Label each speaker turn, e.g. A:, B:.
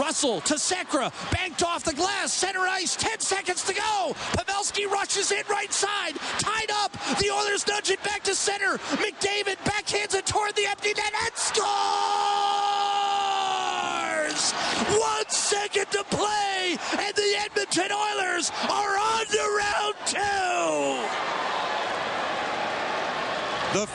A: Russell to Sekera, banked off the glass, center ice, 10 seconds to go. Pavelski rushes in right side, tied up. The Oilers nudge it back to center. McDavid backhands it toward the empty net and scores! One second to play, and the Edmonton Oilers are on to round two.
B: The